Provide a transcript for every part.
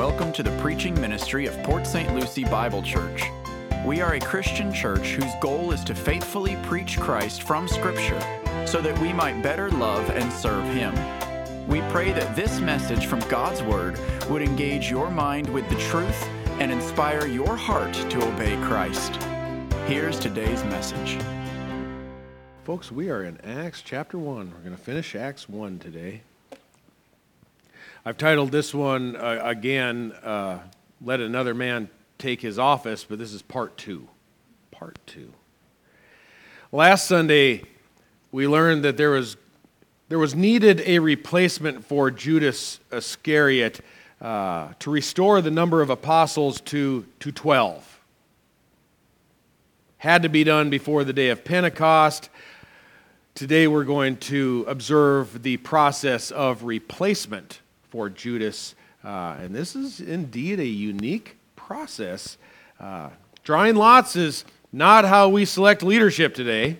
welcome to the preaching ministry of Port St. Lucie Bible Church. We are a Christian church whose goal is to faithfully preach Christ from Scripture so that we might better love and serve Him. We pray that this message from God's Word would engage your mind with the truth and inspire your heart to obey Christ. Here's today's message. Folks, we are in Acts chapter 1. We're going to finish Acts 1 today. I've titled this one uh, again, uh, Let Another Man Take His Office, but this is part two. Part two. Last Sunday, we learned that there was, there was needed a replacement for Judas Iscariot uh, to restore the number of apostles to, to 12. Had to be done before the day of Pentecost. Today we're going to observe the process of replacement for Judas. Uh, and this is indeed a unique process. Uh, drawing lots is not how we select leadership today.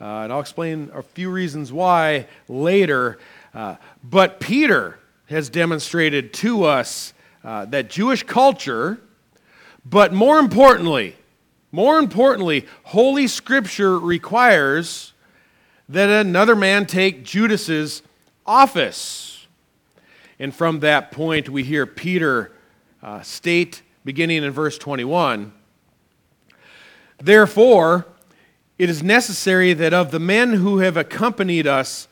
Uh, and I'll explain a few reasons why later. Uh, but Peter has demonstrated to us uh, that Jewish culture, but more importantly, more importantly, Holy Scripture requires that another man take Judas's office. And from that point, we hear Peter uh, state, beginning in verse 21 Therefore, it is necessary that of the men who have accompanied us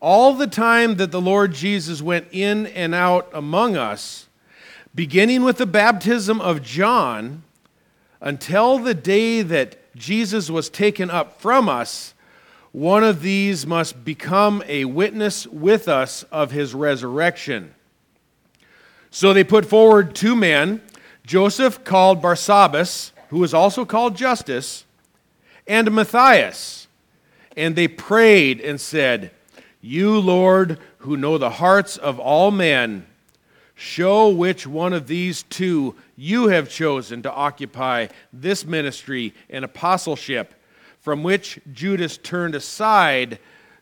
all the time that the Lord Jesus went in and out among us, beginning with the baptism of John, until the day that Jesus was taken up from us, one of these must become a witness with us of his resurrection. So they put forward two men Joseph, called Barsabbas, who was also called Justus, and Matthias. And they prayed and said, You, Lord, who know the hearts of all men, show which one of these two you have chosen to occupy this ministry and apostleship from which Judas turned aside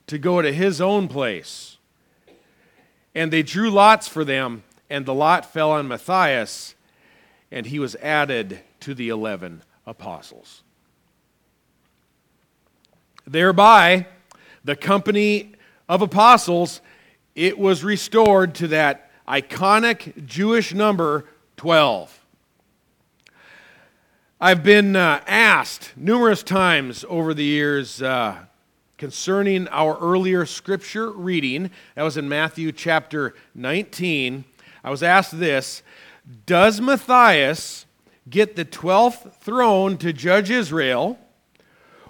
to go to his own place. And they drew lots for them, and the lot fell on Matthias, and he was added to the eleven apostles. Thereby, the company of apostles, it was restored to that iconic Jewish number 12. I've been uh, asked numerous times over the years uh, concerning our earlier scripture reading. That was in Matthew chapter 19. I was asked this Does Matthias get the 12th throne to judge Israel,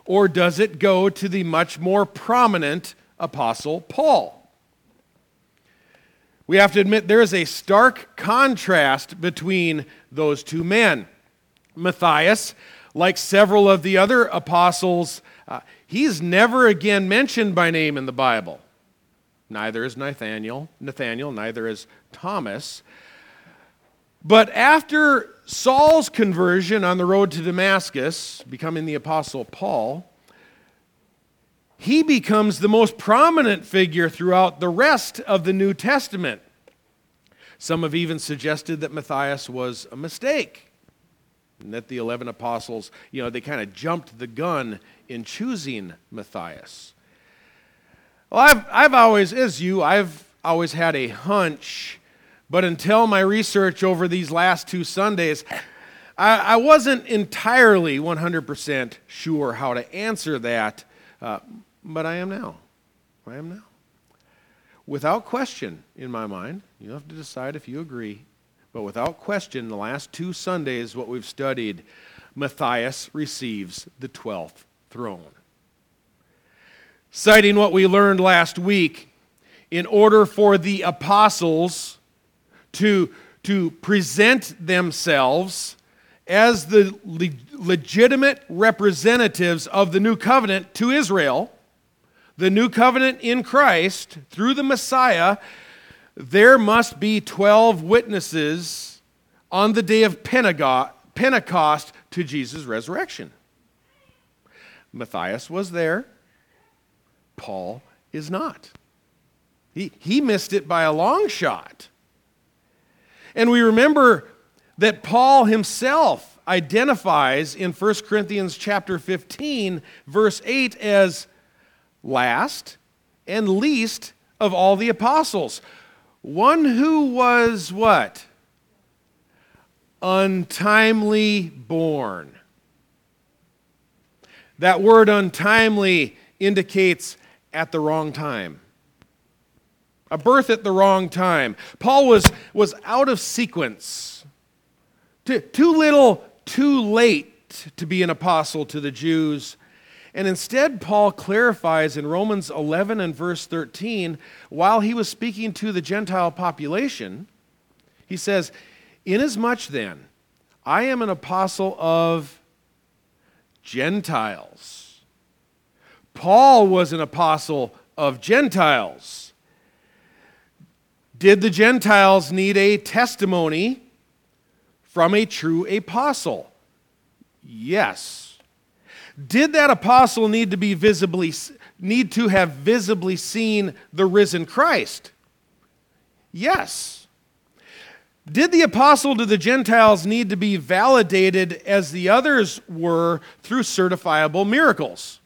or does it go to the much more prominent apostle Paul? We have to admit there is a stark contrast between those two men. Matthias, like several of the other apostles, uh, he's never again mentioned by name in the Bible. Neither is Nathaniel, Nathaniel, neither is Thomas. But after Saul's conversion on the road to Damascus, becoming the apostle Paul, he becomes the most prominent figure throughout the rest of the New Testament. Some have even suggested that Matthias was a mistake and that the 11 apostles, you know, they kind of jumped the gun in choosing Matthias. Well, I've, I've always, as you, I've always had a hunch, but until my research over these last two Sundays, I, I wasn't entirely 100% sure how to answer that, uh, but I am now. I am now. Without question, in my mind, you have to decide if you agree but without question, the last two Sundays, what we've studied, Matthias receives the 12th throne. Citing what we learned last week, in order for the apostles to, to present themselves as the le- legitimate representatives of the new covenant to Israel, the new covenant in Christ through the Messiah, there must be 12 witnesses on the day of Pentecost to Jesus' resurrection. Matthias was there, Paul is not. He, he missed it by a long shot. And we remember that Paul himself identifies in 1 Corinthians chapter 15 verse 8 as last and least of all the apostles. One who was what? Untimely born. That word untimely indicates at the wrong time. A birth at the wrong time. Paul was, was out of sequence. Too, too little, too late to be an apostle to the Jews. And instead, Paul clarifies in Romans 11 and verse 13, while he was speaking to the Gentile population, he says, Inasmuch then, I am an apostle of Gentiles. Paul was an apostle of Gentiles. Did the Gentiles need a testimony from a true apostle? Yes. Did that apostle need to be visibly need to have visibly seen the risen Christ? Yes. Did the apostle to the Gentiles need to be validated as the others were through certifiable miracles?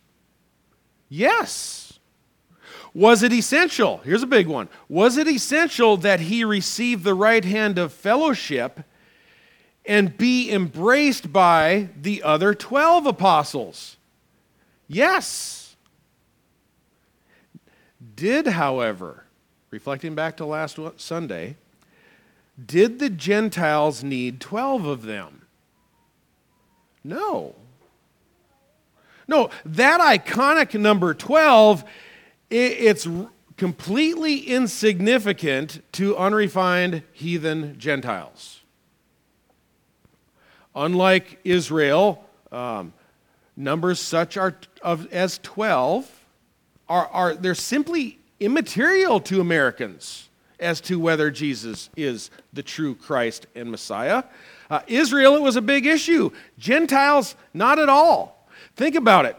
Yes. Was it essential? Here's a big one. Was it essential that he receive the right hand of fellowship and be embraced by the other 12 apostles? Yes. Did, however, reflecting back to last Sunday, did the Gentiles need 12 of them? No. No, that iconic number 12, it's completely insignificant to unrefined heathen Gentiles. Unlike Israel, um, numbers such are, of, as 12 are, are they're simply immaterial to Americans as to whether Jesus is the true Christ and Messiah. Uh, Israel, it was a big issue. Gentiles, not at all. Think about it.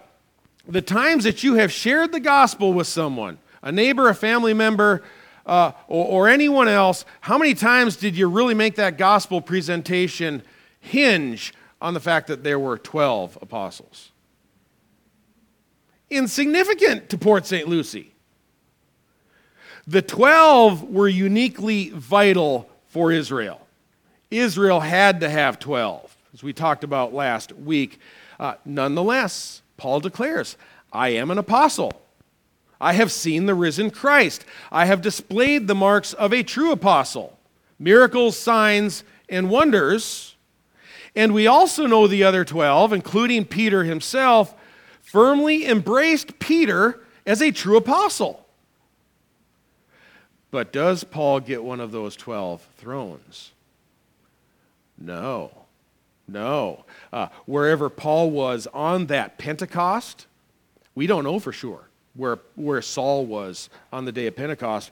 The times that you have shared the gospel with someone, a neighbor, a family member, uh, or, or anyone else, how many times did you really make that gospel presentation hinge on the fact that there were 12 apostles? Insignificant to Port St. Lucie. The 12 were uniquely vital for Israel. Israel had to have 12, as we talked about last week. Uh, nonetheless, Paul declares, I am an apostle. I have seen the risen Christ. I have displayed the marks of a true apostle miracles, signs, and wonders. And we also know the other 12, including Peter himself, firmly embraced Peter as a true apostle. But does Paul get one of those 12 thrones? No. No. Uh, wherever Paul was on that Pentecost, we don't know for sure where, where Saul was on the day of Pentecost.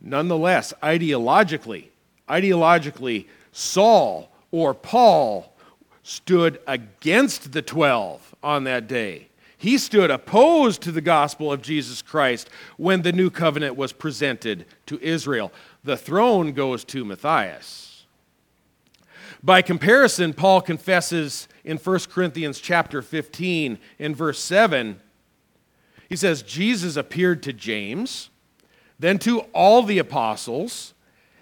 Nonetheless, ideologically, ideologically, Saul or Paul stood against the 12 on that day. He stood opposed to the gospel of Jesus Christ when the new covenant was presented to Israel. The throne goes to Matthias. By comparison, Paul confesses in 1 Corinthians chapter 15 in verse 7, he says, Jesus appeared to James, then to all the apostles,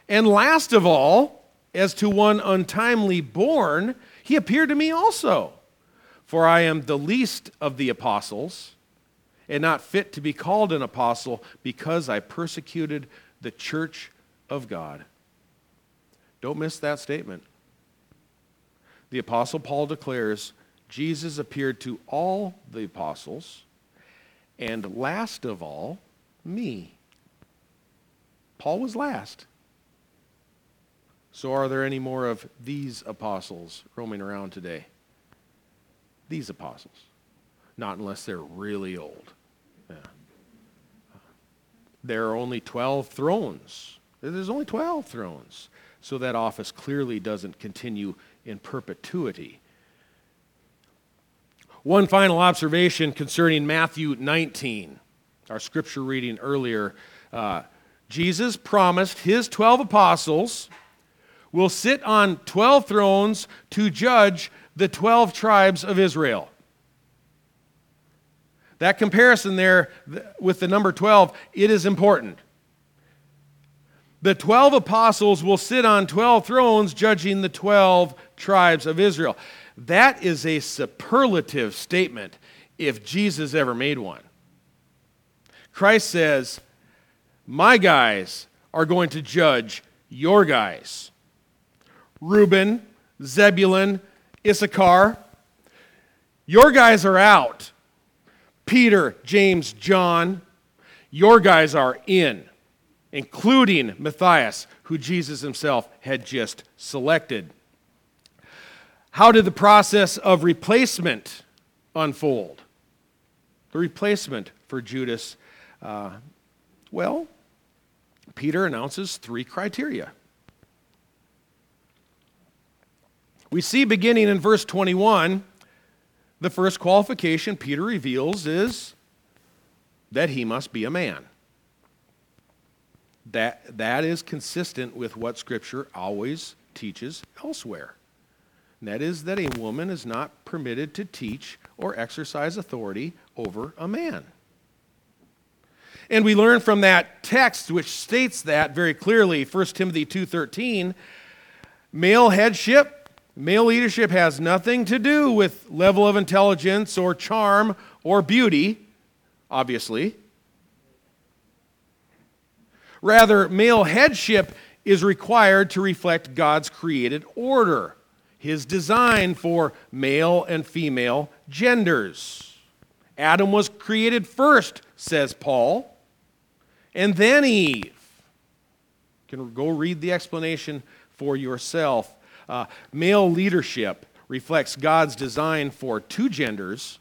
and last of all, as to one untimely born, he appeared to me also. For I am the least of the apostles, and not fit to be called an apostle, because I persecuted the church of God. Don't miss that statement. The apostle Paul declares Jesus appeared to all the apostles, and last of all, me. Paul was last. So, are there any more of these apostles roaming around today? these apostles. Not unless they're really old. Yeah. There are only 12 thrones. There's only 12 thrones. So that office clearly doesn't continue in perpetuity. One final observation concerning Matthew 19, our scripture reading earlier. Uh, Jesus promised his 12 apostles will sit on 12 thrones to judge the 12 tribes of Israel. That comparison there with the number 12, it is important. The 12 apostles will sit on 12 thrones judging the 12 tribes of Israel. That is a superlative statement if Jesus ever made one. Christ says, My guys are going to judge your guys. Reuben, Zebulun, Issachar, your guys are out. Peter, James, John, your guys are in, including Matthias, who Jesus himself had just selected. How did the process of replacement unfold? The replacement for Judas, uh, well, Peter announces three criteria. We see beginning in verse 21 the first qualification Peter reveals is that he must be a man. That, that is consistent with what Scripture always teaches elsewhere. And that is that a woman is not permitted to teach or exercise authority over a man. And we learn from that text which states that very clearly, 1 Timothy 2:13, male headship Male leadership has nothing to do with level of intelligence or charm or beauty, obviously. Rather, male headship is required to reflect God's created order, his design for male and female genders. Adam was created first, says Paul, and then Eve. You can go read the explanation for yourself uh, male leadership reflects God's design for two genders,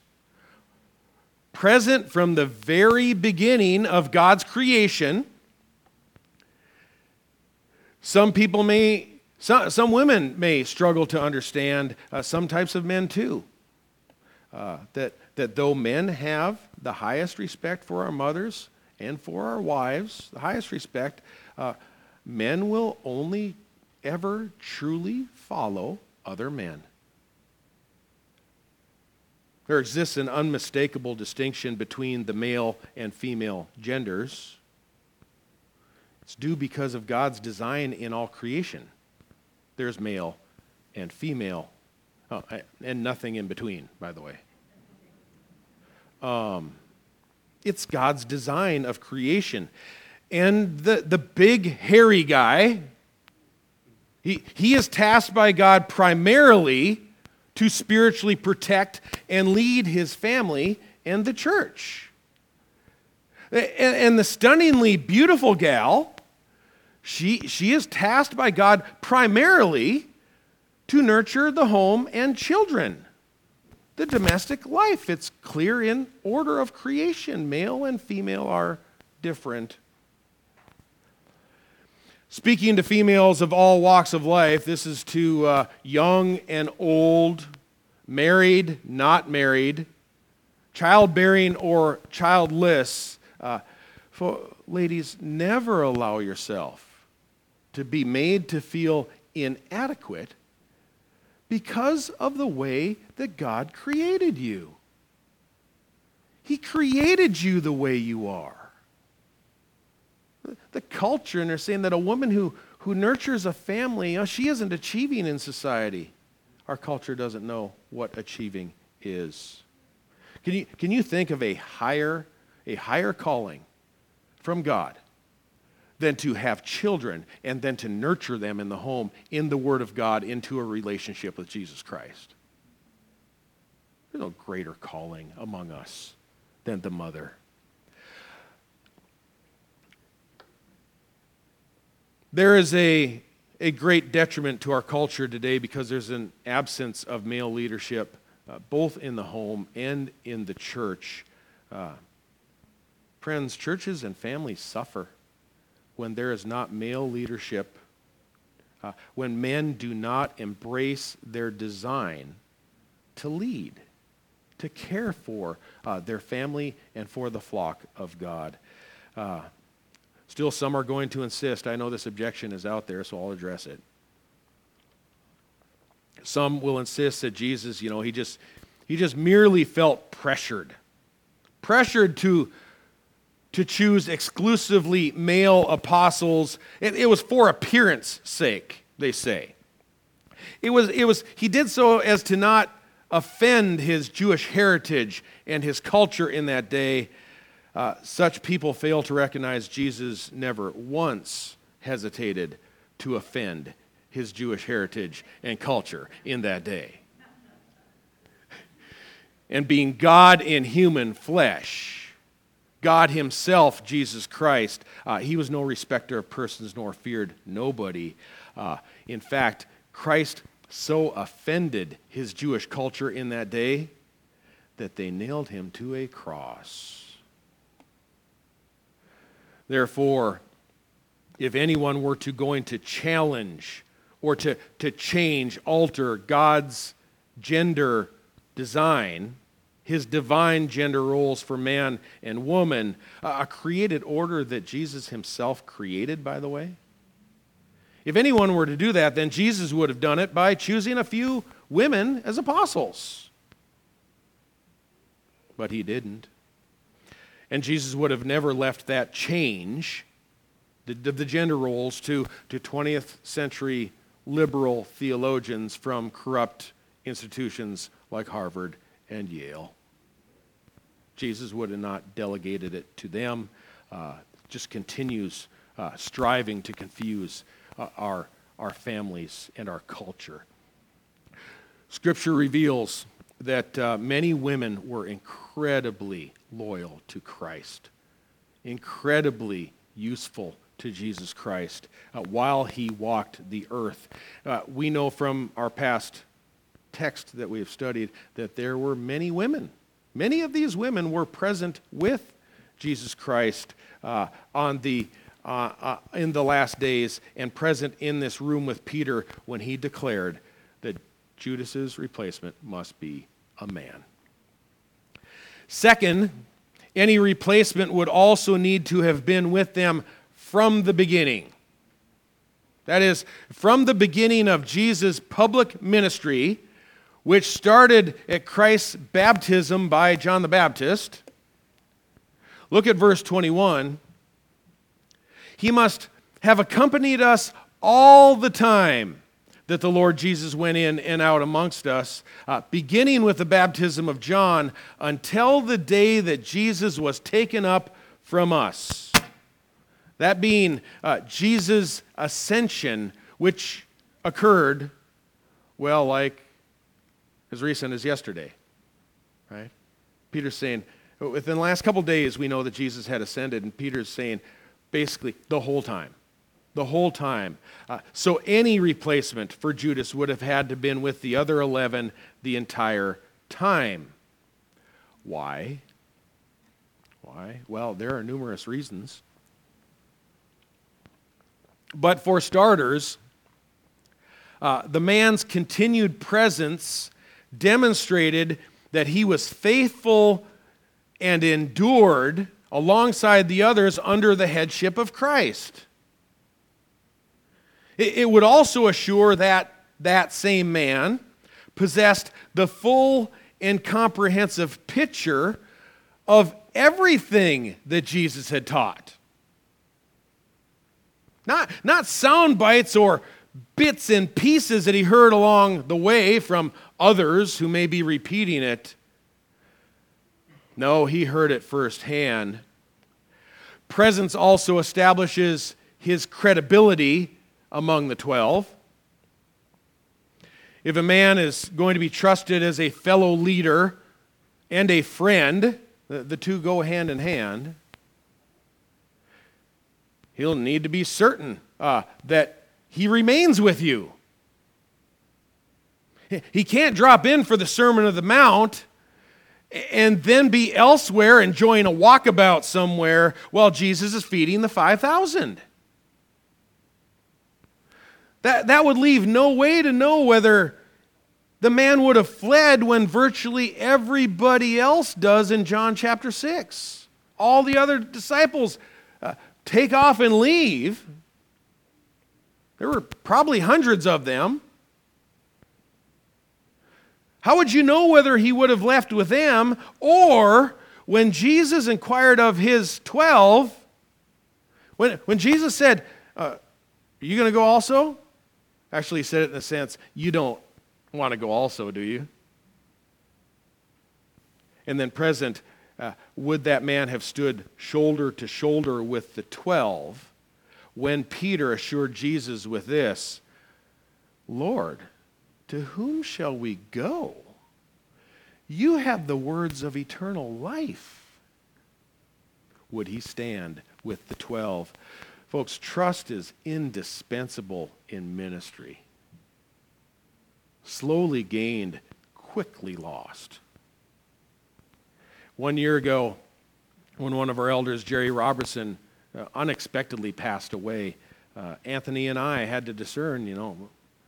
present from the very beginning of God's creation. Some people may, some, some women may struggle to understand, uh, some types of men too, uh, that, that though men have the highest respect for our mothers and for our wives, the highest respect, uh, men will only ever truly follow other men. There exists an unmistakable distinction between the male and female genders. It's due because of God's design in all creation. There's male and female, oh, and nothing in between, by the way. Um, it's God's design of creation. And the, the big, hairy guy, he, he is tasked by God primarily to spiritually protect and lead his family and the church. And, and the stunningly beautiful gal, she, she is tasked by God primarily to nurture the home and children. The domestic life, it's clear in order of creation. Male and female are different Speaking to females of all walks of life, this is to uh, young and old, married, not married, childbearing or childless. Uh, for, ladies, never allow yourself to be made to feel inadequate because of the way that God created you. He created you the way you are the culture, and they're saying that a woman who, who nurtures a family, you know, she isn't achieving in society. Our culture doesn't know what achieving is. Can you, can you think of a higher, a higher calling from God than to have children and then to nurture them in the home, in the Word of God, into a relationship with Jesus Christ? There's no greater calling among us than the mother. There is a, a great detriment to our culture today because there's an absence of male leadership, uh, both in the home and in the church. Uh, friends, churches and families suffer when there is not male leadership, uh, when men do not embrace their design to lead, to care for uh, their family and for the flock of God. Uh, Still, some are going to insist. I know this objection is out there, so I'll address it. some will insist that Jesus, you know, he just, he just merely felt pressured. Pressured to, to choose exclusively male apostles. It, it was for appearance sake, they say. It was, it was, he did so as to not offend his Jewish heritage and his culture in that day. Uh, such people fail to recognize Jesus never once hesitated to offend his Jewish heritage and culture in that day. And being God in human flesh, God Himself, Jesus Christ, uh, He was no respecter of persons nor feared nobody. Uh, in fact, Christ so offended his Jewish culture in that day that they nailed him to a cross. Therefore, if anyone were to going to challenge or to, to change, alter God's gender design, his divine gender roles for man and woman, a created order that Jesus himself created, by the way, if anyone were to do that, then Jesus would have done it by choosing a few women as apostles. But he didn't. And Jesus would have never left that change of the, the gender roles to, to 20th century liberal theologians from corrupt institutions like Harvard and Yale. Jesus would have not delegated it to them, uh, just continues uh, striving to confuse uh, our, our families and our culture. Scripture reveals that uh, many women were incredibly loyal to Christ, incredibly useful to Jesus Christ uh, while he walked the earth. Uh, we know from our past text that we have studied that there were many women. Many of these women were present with Jesus Christ uh, on the uh, uh, in the last days and present in this room with Peter when he declared that Judas's replacement must be a man. Second, any replacement would also need to have been with them from the beginning. That is, from the beginning of Jesus' public ministry, which started at Christ's baptism by John the Baptist. Look at verse 21. He must have accompanied us all the time that the Lord Jesus went in and out amongst us, uh, beginning with the baptism of John until the day that Jesus was taken up from us. That being uh, Jesus' ascension, which occurred, well, like as recent as yesterday, right? Peter's saying, within the last couple days, we know that Jesus had ascended, and Peter's saying, basically the whole time. The whole time. Uh, so any replacement for Judas would have had to been with the other 11 the entire time. Why? Why? Well, there are numerous reasons. But for starters, uh, the man's continued presence demonstrated that he was faithful and endured alongside the others under the headship of Christ. It would also assure that that same man possessed the full and comprehensive picture of everything that Jesus had taught. Not, not sound bites or bits and pieces that he heard along the way from others who may be repeating it. No, he heard it firsthand. Presence also establishes his credibility among the 12. If a man is going to be trusted as a fellow leader and a friend, the, the two go hand in hand, he'll need to be certain uh, that he remains with you. He can't drop in for the Sermon of the Mount and then be elsewhere enjoying a walkabout somewhere while Jesus is feeding the 5,000. That, that would leave no way to know whether the man would have fled when virtually everybody else does in John chapter 6. All the other disciples uh, take off and leave. There were probably hundreds of them. How would you know whether he would have left with them or when Jesus inquired of his 12, when, when Jesus said, uh, Are you going to go also? Actually, said it in a sense, You don't want to go also, do you? And then, present, uh, would that man have stood shoulder to shoulder with the 12 when Peter assured Jesus with this Lord, to whom shall we go? You have the words of eternal life. Would he stand with the 12? Folks, trust is indispensable in ministry. Slowly gained, quickly lost. One year ago, when one of our elders, Jerry Robertson, uh, unexpectedly passed away, uh, Anthony and I had to discern, you know,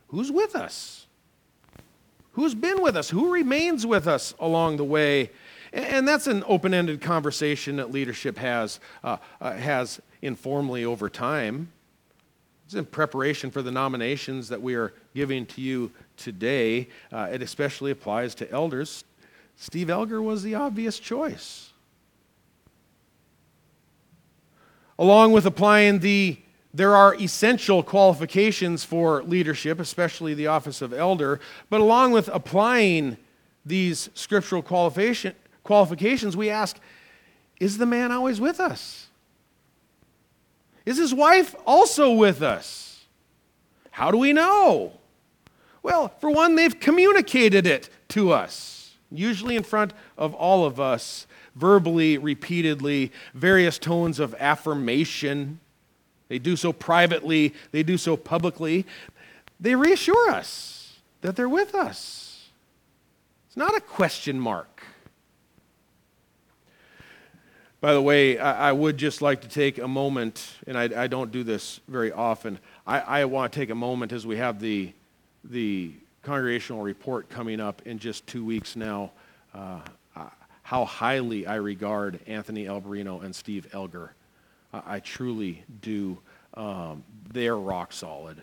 who's with us? Who's been with us? Who remains with us along the way? And that's an open ended conversation that leadership has, uh, uh, has informally over time. It's in preparation for the nominations that we are giving to you today. Uh, it especially applies to elders. Steve Elgar was the obvious choice. Along with applying the there are essential qualifications for leadership, especially the office of elder, but along with applying these scriptural qualification, qualifications, we ask is the man always with us? Is his wife also with us? How do we know? Well, for one, they've communicated it to us, usually in front of all of us, verbally, repeatedly, various tones of affirmation they do so privately, they do so publicly. They reassure us that they're with us. It's not a question mark. By the way, I, I would just like to take a moment, and I, I don't do this very often. I, I want to take a moment as we have the, the congregational report coming up in just two weeks now. Uh, how highly I regard Anthony Alberino and Steve Elgar. I truly do. Um, they're rock solid.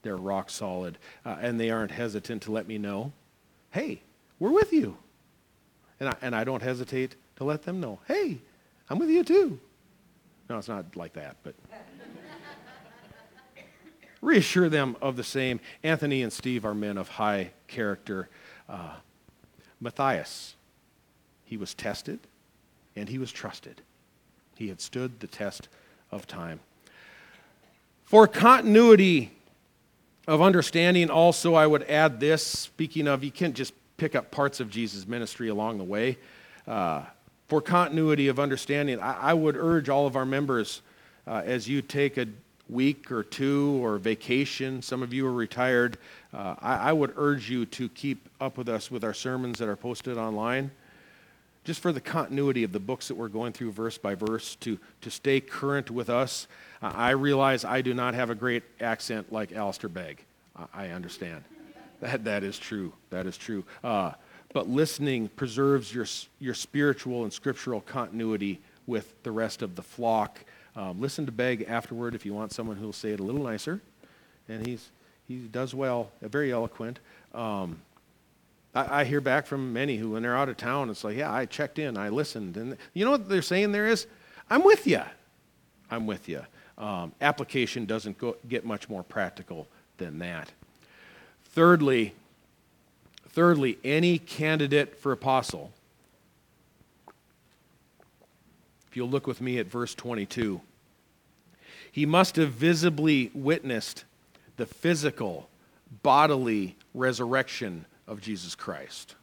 They're rock solid. Uh, and they aren't hesitant to let me know, hey, we're with you. And I, and I don't hesitate to let them know, hey, I'm with you too. No, it's not like that, but reassure them of the same. Anthony and Steve are men of high character. Uh, Matthias, he was tested and he was trusted. He had stood the test of time. For continuity of understanding, also, I would add this speaking of, you can't just pick up parts of Jesus' ministry along the way. Uh, for continuity of understanding, I, I, would urge all of our members uh, as you take a week or two or vacation, some of you are retired, uh, I, I would urge you to keep up with us with our sermons that are posted online just for the continuity of the books that we're going through verse by verse, to, to stay current with us. I realize I do not have a great accent like Alistair Begg. I, I understand. That, that is true. That is true. Uh, but listening preserves your, your spiritual and scriptural continuity with the rest of the flock. Um, listen to Begg afterward if you want someone who will say it a little nicer. And he's, he does well, very eloquent. Um, I, I, hear back from many who, when they're out of town, it's like, yeah, I checked in, I listened. And you know what they're saying there is? I'm with you. I'm with you. Um, application doesn't go, get much more practical than that. Thirdly, thirdly, any candidate for apostle, if you'll look with me at verse 22, he must have visibly witnessed the physical, bodily resurrection of Jesus Christ.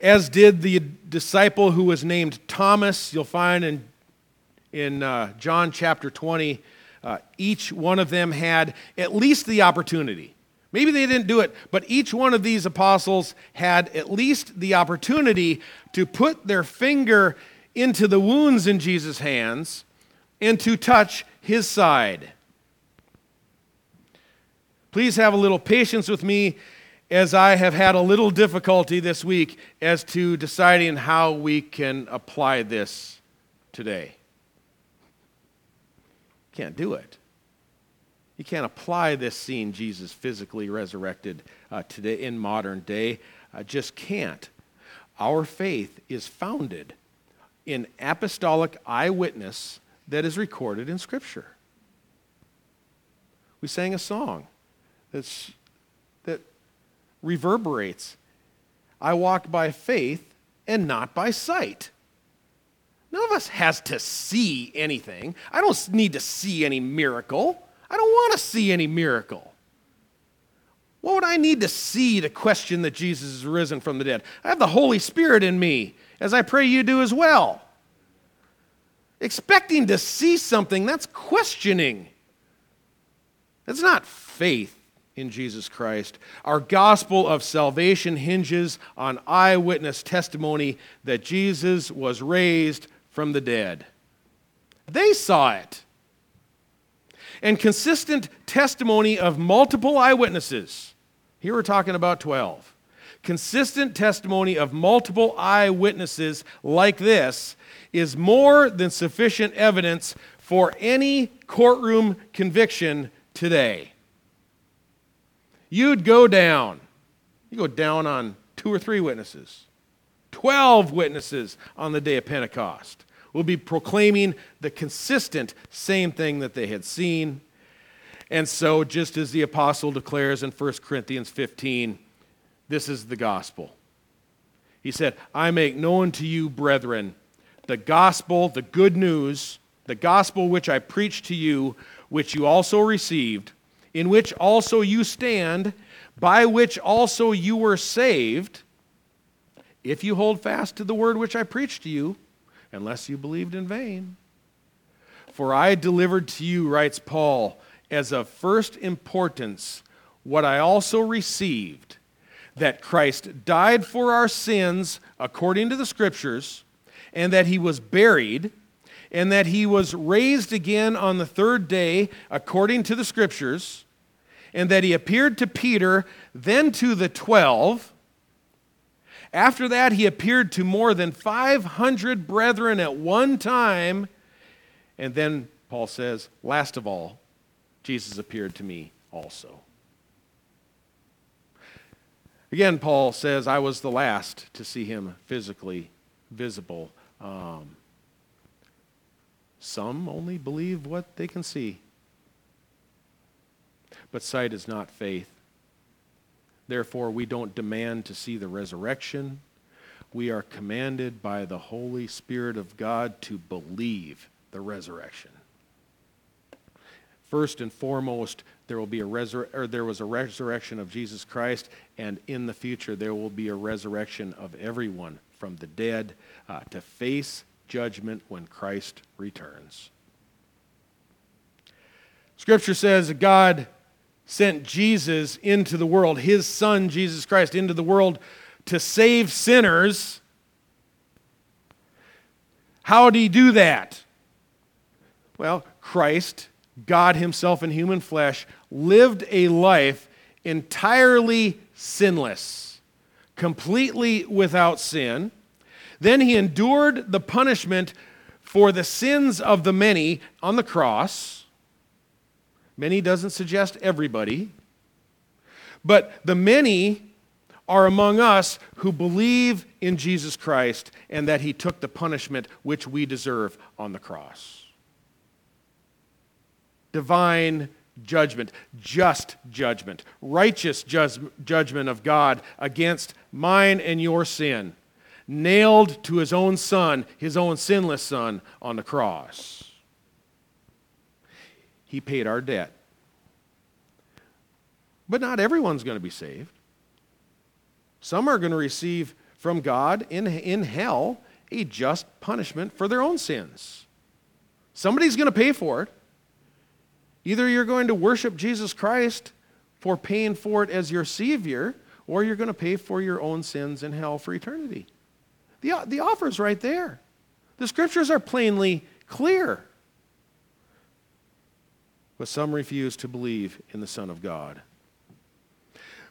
As did the disciple who was named Thomas, you'll find in, in uh, John chapter 20, uh, each one of them had at least the opportunity. Maybe they didn't do it, but each one of these apostles had at least the opportunity to put their finger into the wounds in Jesus' hands and to touch his side. Please have a little patience with me as I have had a little difficulty this week as to deciding how we can apply this today. Can't do it. You can't apply this seeing Jesus physically resurrected uh, today in modern day. Uh, just can't. Our faith is founded in apostolic eyewitness that is recorded in Scripture. We sang a song that's, that reverberates I walk by faith and not by sight. None of us has to see anything. I don't need to see any miracle. I don't want to see any miracle. What would I need to see to question that Jesus is risen from the dead? I have the Holy Spirit in me, as I pray you do as well. Expecting to see something, that's questioning. That's not faith in Jesus Christ. Our gospel of salvation hinges on eyewitness testimony that Jesus was raised from the dead. They saw it. And consistent testimony of multiple eyewitnesses. Here we're talking about 12. Consistent testimony of multiple eyewitnesses like this is more than sufficient evidence for any courtroom conviction today. You'd go down. You go down on two or three witnesses. 12 witnesses on the day of Pentecost will be proclaiming the consistent same thing that they had seen. And so, just as the apostle declares in 1 Corinthians 15, this is the gospel. He said, I make known to you, brethren, the gospel, the good news, the gospel which I preached to you, which you also received, in which also you stand, by which also you were saved if you hold fast to the word which I preached to you, unless you believed in vain. For I delivered to you, writes Paul, as of first importance what I also received that Christ died for our sins according to the Scriptures, and that he was buried, and that he was raised again on the third day according to the Scriptures, and that he appeared to Peter, then to the twelve. After that, he appeared to more than 500 brethren at one time. And then Paul says, last of all, Jesus appeared to me also. Again, Paul says, I was the last to see him physically visible. Um, some only believe what they can see. But sight is not faith. Therefore, we don't demand to see the resurrection. We are commanded by the Holy Spirit of God to believe the resurrection. First and foremost, there will be a resur- or there was a resurrection of Jesus Christ, and in the future there will be a resurrection of everyone from the dead uh, to face judgment when Christ returns. Scripture says that God sent Jesus into the world, his son, Jesus Christ, into the world to save sinners. How did he do that? Well, Christ, God himself in human flesh, lived a life entirely sinless, completely without sin. Then he endured the punishment for the sins of the many on the cross Many doesn't suggest everybody. But the many are among us who believe in Jesus Christ and that he took the punishment which we deserve on the cross. Divine judgment, just judgment, righteous judgment of God against mine and your sin, nailed to his own son, his own sinless son, on the cross. He paid our debt. But not everyone's going to be saved. Some are going to receive from God in, in hell a just punishment for their own sins. Somebody's going to pay for it. Either you're going to worship Jesus Christ for paying for it as your Savior, or you're going to pay for your own sins in hell for eternity. The, the offer is right there. The scriptures are plainly clear but some refuse to believe in the Son of God.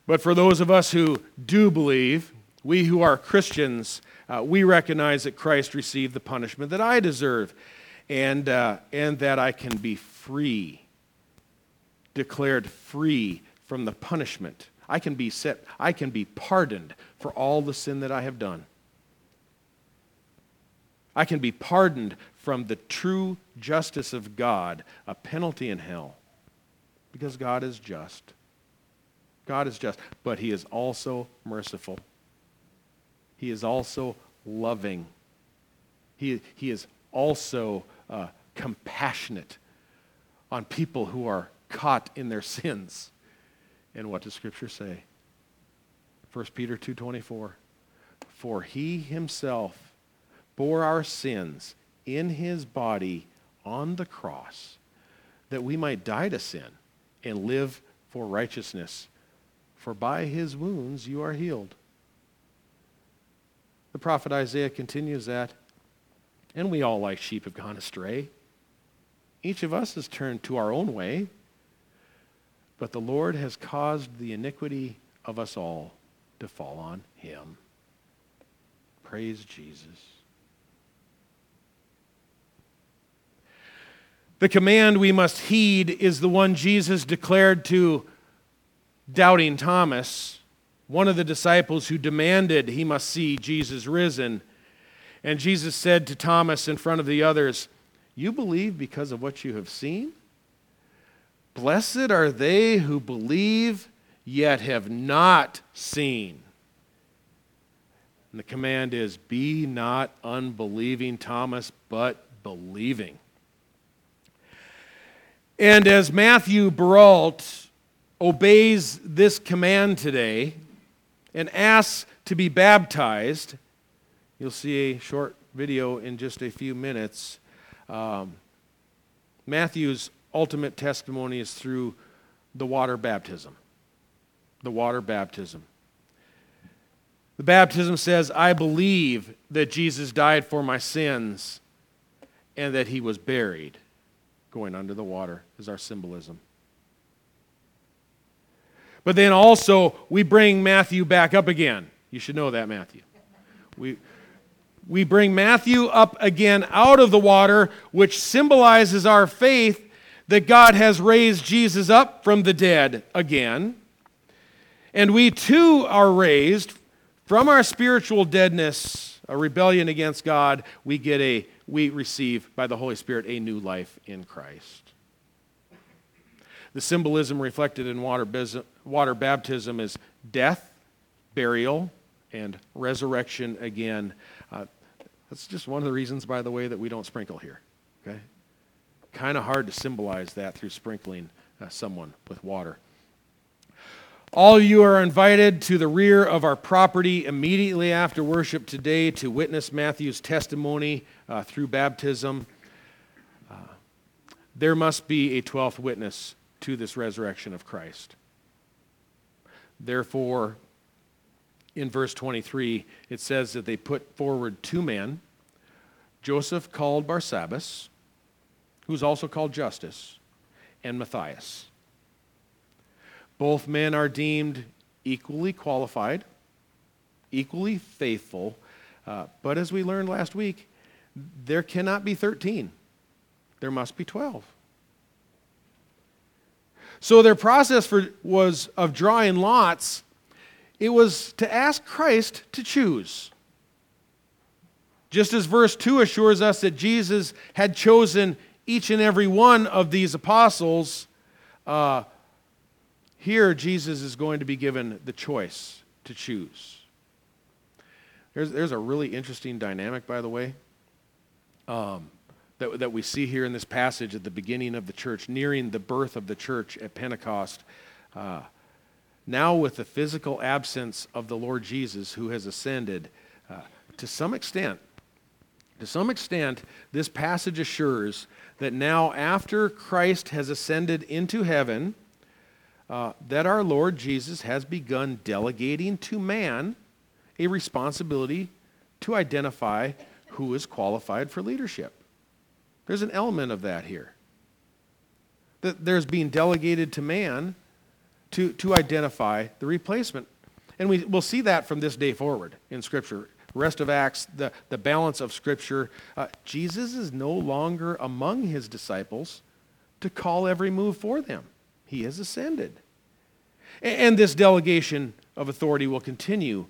But for those of us who do believe, we who are Christians, uh, we recognize that Christ received the punishment that I deserve and, uh, and that I can be free declared free from the punishment. I can be set, I can be pardoned for all the sin that I have done. I can be pardoned from the true justice of God, a penalty in hell, because God is just. God is just, but He is also merciful. He is also loving. He, he is also uh, compassionate on people who are caught in their sins. And what does Scripture say? 1 Peter 2.24 For he himself bore our sins in his body on the cross, that we might die to sin and live for righteousness. For by his wounds you are healed. The prophet Isaiah continues that, and we all like sheep have gone astray. Each of us has turned to our own way, but the Lord has caused the iniquity of us all to fall on him. Praise Jesus. The command we must heed is the one Jesus declared to doubting Thomas, one of the disciples who demanded he must see Jesus risen. And Jesus said to Thomas in front of the others, You believe because of what you have seen? Blessed are they who believe yet have not seen. And the command is be not unbelieving, Thomas, but believing. And as Matthew Baralt obeys this command today and asks to be baptized, you'll see a short video in just a few minutes. Um, Matthew's ultimate testimony is through the water baptism. The water baptism. The baptism says, I believe that Jesus died for my sins and that he was buried. Going under the water is our symbolism. But then also, we bring Matthew back up again. You should know that, Matthew. We, we bring Matthew up again out of the water, which symbolizes our faith that God has raised Jesus up from the dead again. And we too are raised from our spiritual deadness, a rebellion against God, we get a we receive by the Holy Spirit a new life in Christ. The symbolism reflected in water, water baptism is death, burial, and resurrection again. Uh, that's just one of the reasons, by the way, that we don't sprinkle here. Okay? kind of hard to symbolize that through sprinkling uh, someone with water. All you are invited to the rear of our property immediately after worship today to witness Matthew's testimony uh, through baptism. Uh, there must be a 12th witness to this resurrection of Christ. Therefore, in verse 23, it says that they put forward two men Joseph called Barsabbas who's also called Justus, and Matthias. Both men are deemed equally qualified, equally faithful, uh, but as we learned last week, there cannot be 13. There must be 12. So their process for, was of drawing lots, it was to ask Christ to choose. Just as verse 2 assures us that Jesus had chosen each and every one of these apostles, uh, here Jesus is going to be given the choice to choose. There's, there's a really interesting dynamic, by the way, um, that, that we see here in this passage at the beginning of the church, nearing the birth of the church at Pentecost. Uh, now, with the physical absence of the Lord Jesus who has ascended, uh, to some extent, to some extent, this passage assures that now, after Christ has ascended into heaven, uh, that our Lord Jesus has begun delegating to man a responsibility to identify who is qualified for leadership. There's an element of that here. That there's being delegated to man to, to identify the replacement. And we, we'll see that from this day forward in Scripture rest of Acts, the, the balance of Scripture. Uh, Jesus is no longer among his disciples to call every move for them. He has ascended. And this delegation of authority will continue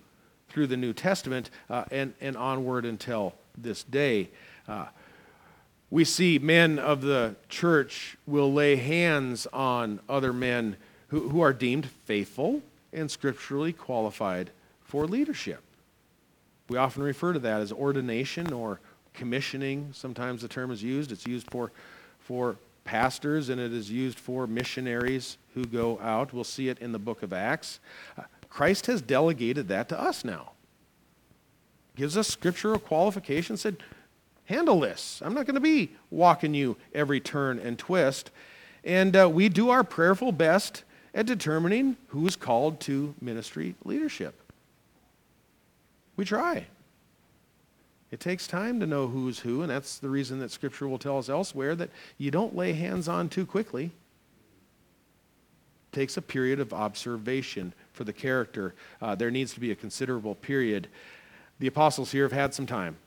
through the New Testament uh, and, and onward until this day. Uh, we see men of the church will lay hands on other men who, who are deemed faithful and scripturally qualified for leadership. We often refer to that as ordination or commissioning. Sometimes the term is used. It's used for, for pastors and it is used for missionaries who go out. We'll see it in the book of Acts. Uh, Christ has delegated that to us now. Gives us scriptural qualification, said, handle this. I'm not going to be walking you every turn and twist. And uh, we do our prayerful best at determining who's called to ministry leadership. We try. It takes time to know who's who, and that's the reason that Scripture will tell us elsewhere that you don't lay hands on too quickly. It takes a period of observation for the character. Uh, there needs to be a considerable period. The apostles here have had some time,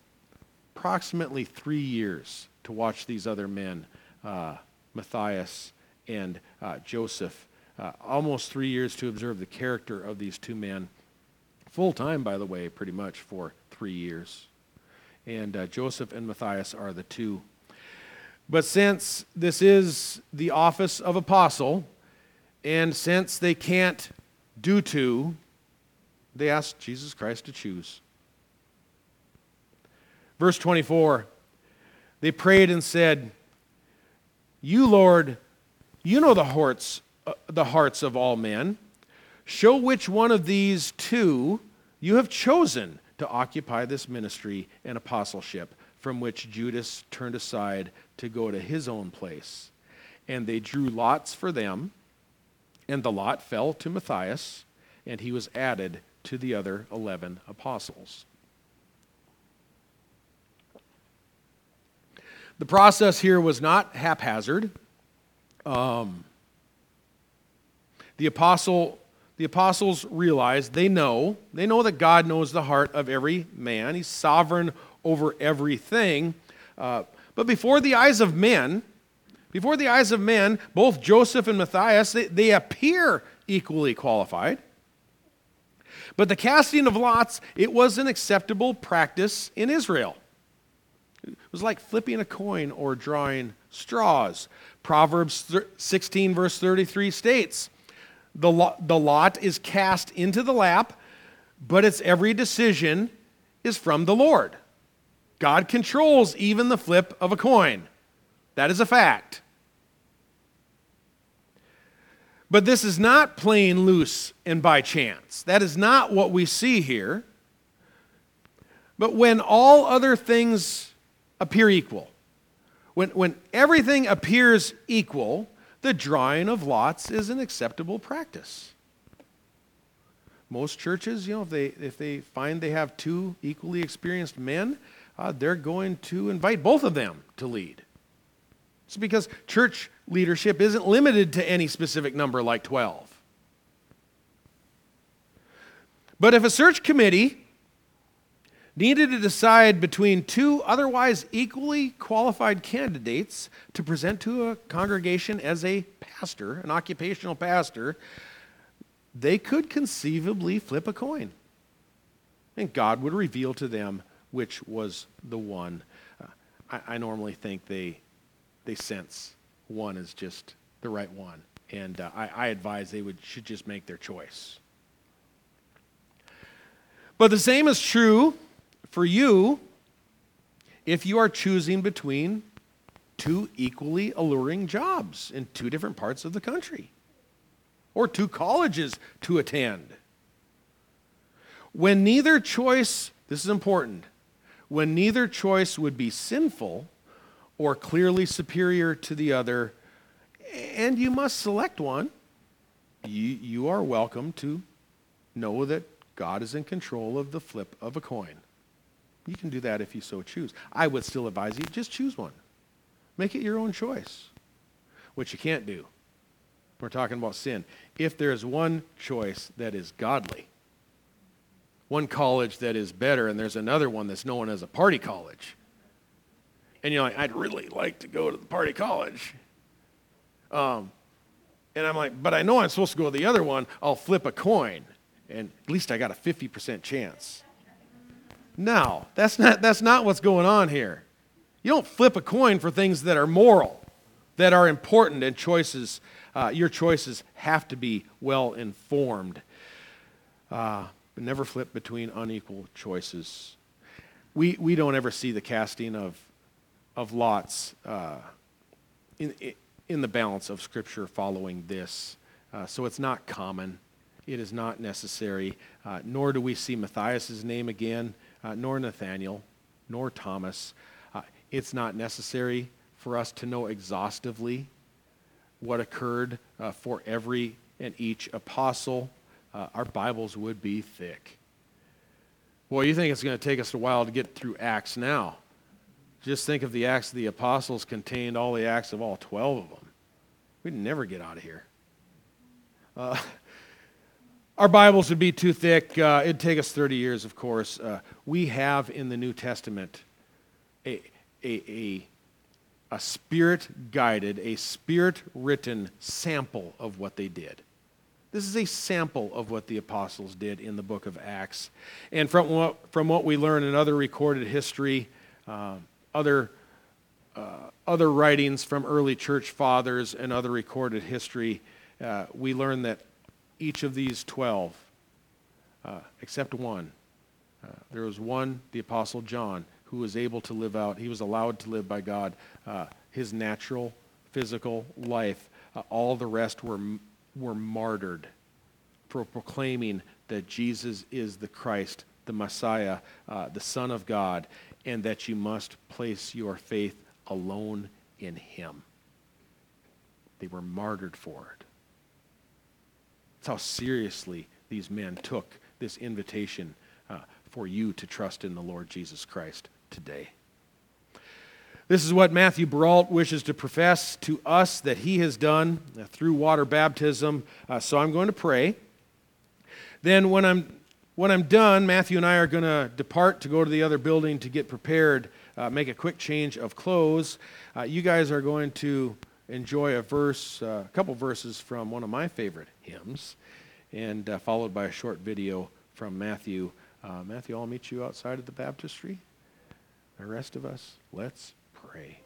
approximately three years, to watch these other men, uh, Matthias and uh, Joseph. Uh, almost three years to observe the character of these two men. Full time, by the way, pretty much for three years and uh, Joseph and Matthias are the two. But since this is the office of apostle, and since they can't do two, they ask Jesus Christ to choose. Verse 24 they prayed and said, You, Lord, you know the hearts, uh, the hearts of all men. Show which one of these two you have chosen to occupy this ministry and apostleship from which Judas turned aside to go to his own place. And they drew lots for them, and the lot fell to Matthias, and he was added to the other 11 apostles. The process here was not haphazard. Um, the apostle the apostles realize, they know, they know that God knows the heart of every man. He's sovereign over everything. Uh, but before the eyes of men, before the eyes of men, both Joseph and Matthias, they, they appear equally qualified. But the casting of lots, it was an acceptable practice in Israel. It was like flipping a coin or drawing straws. Proverbs 16, verse 33 states, the lot, the lot is cast into the lap, but its every decision is from the Lord. God controls even the flip of a coin. That is a fact. But this is not playing loose and by chance. That is not what we see here. But when all other things appear equal, when, when everything appears equal, the drawing of lots is an acceptable practice. Most churches, you know, if they, if they find they have two equally experienced men, uh, they're going to invite both of them to lead. It's because church leadership isn't limited to any specific number like 12. But if a search committee needed to decide between two otherwise equally qualified candidates to present to a congregation as a pastor, an occupational pastor, they could conceivably flip a coin. And God would reveal to them which was the one. Uh, I, I, normally think they, they sense one is just the right one. And uh, I, I advise they would, should just make their choice. But the same is true for you, if you are choosing between two equally alluring jobs in two different parts of the country or two colleges to attend. When neither choice, this is important, when neither choice would be sinful or clearly superior to the other, and you must select one, you, you are welcome to know that God is in control of the flip of a coin. You can do that if you so choose. I would still advise you just choose one. Make it your own choice. What you can't do, we're talking about sin. If there's one choice that is godly, one college that is better, and there's another one that's known as a party college, and you're like, I'd really like to go to the party college. Um, And I'm like, but I know I'm supposed to go to the other one. I'll flip a coin, and at least I got a 50% chance. No, that's not, that's not what's going on here. You don't flip a coin for things that are moral, that are important, and choices. Uh, your choices have to be well informed. Uh, but never flip between unequal choices. We, we don't ever see the casting of, of lots uh, in, in the balance of Scripture following this. Uh, so it's not common. It is not necessary. Uh, nor do we see Matthias' name again, uh, nor Nathaniel, nor Thomas. Uh, it's not necessary for us to know exhaustively what occurred uh, for every and each apostle. Uh, our Bibles would be thick. Boy, you think it's going to take us a while to get through Acts now. Just think of the Acts of the Apostles contained all the Acts of all 12 of them. We'd never get out of here. Our Bibles would be too thick. Uh, it'd take us 30 years, of course. Uh, we have in the New Testament a, a, a, a spirit guided, a spirit written sample of what they did. This is a sample of what the apostles did in the book of Acts. And from what, from what we learn in other recorded history, uh, other, uh, other writings from early church fathers and other recorded history, uh, we learn that each of these 12, uh, except one, uh, there was one, the Apostle John, who was able to live out, he was allowed to live by God, uh, his natural, physical life. Uh, all the rest were, were martyred for proclaiming that Jesus is the Christ, the Messiah, the Son of God and that you must place your faith alone in Him. They were martyred for it. That's how seriously these men took this invitation uh, for you to trust in the Lord Jesus Christ today. This is what Matthew Brault wishes to profess to us that he has done uh, through water baptism. Uh, so I'm going to pray. Then, when I'm when I'm done, Matthew and I are going to depart to go to the other building to get prepared, uh, make a quick change of clothes. Uh, you guys are going to enjoy a verse, uh, a couple verses from one of my favorite hymns, and uh, followed by a short video from Matthew. Uh, Matthew, I'll meet you outside of the baptistry. The rest of us, let's pray.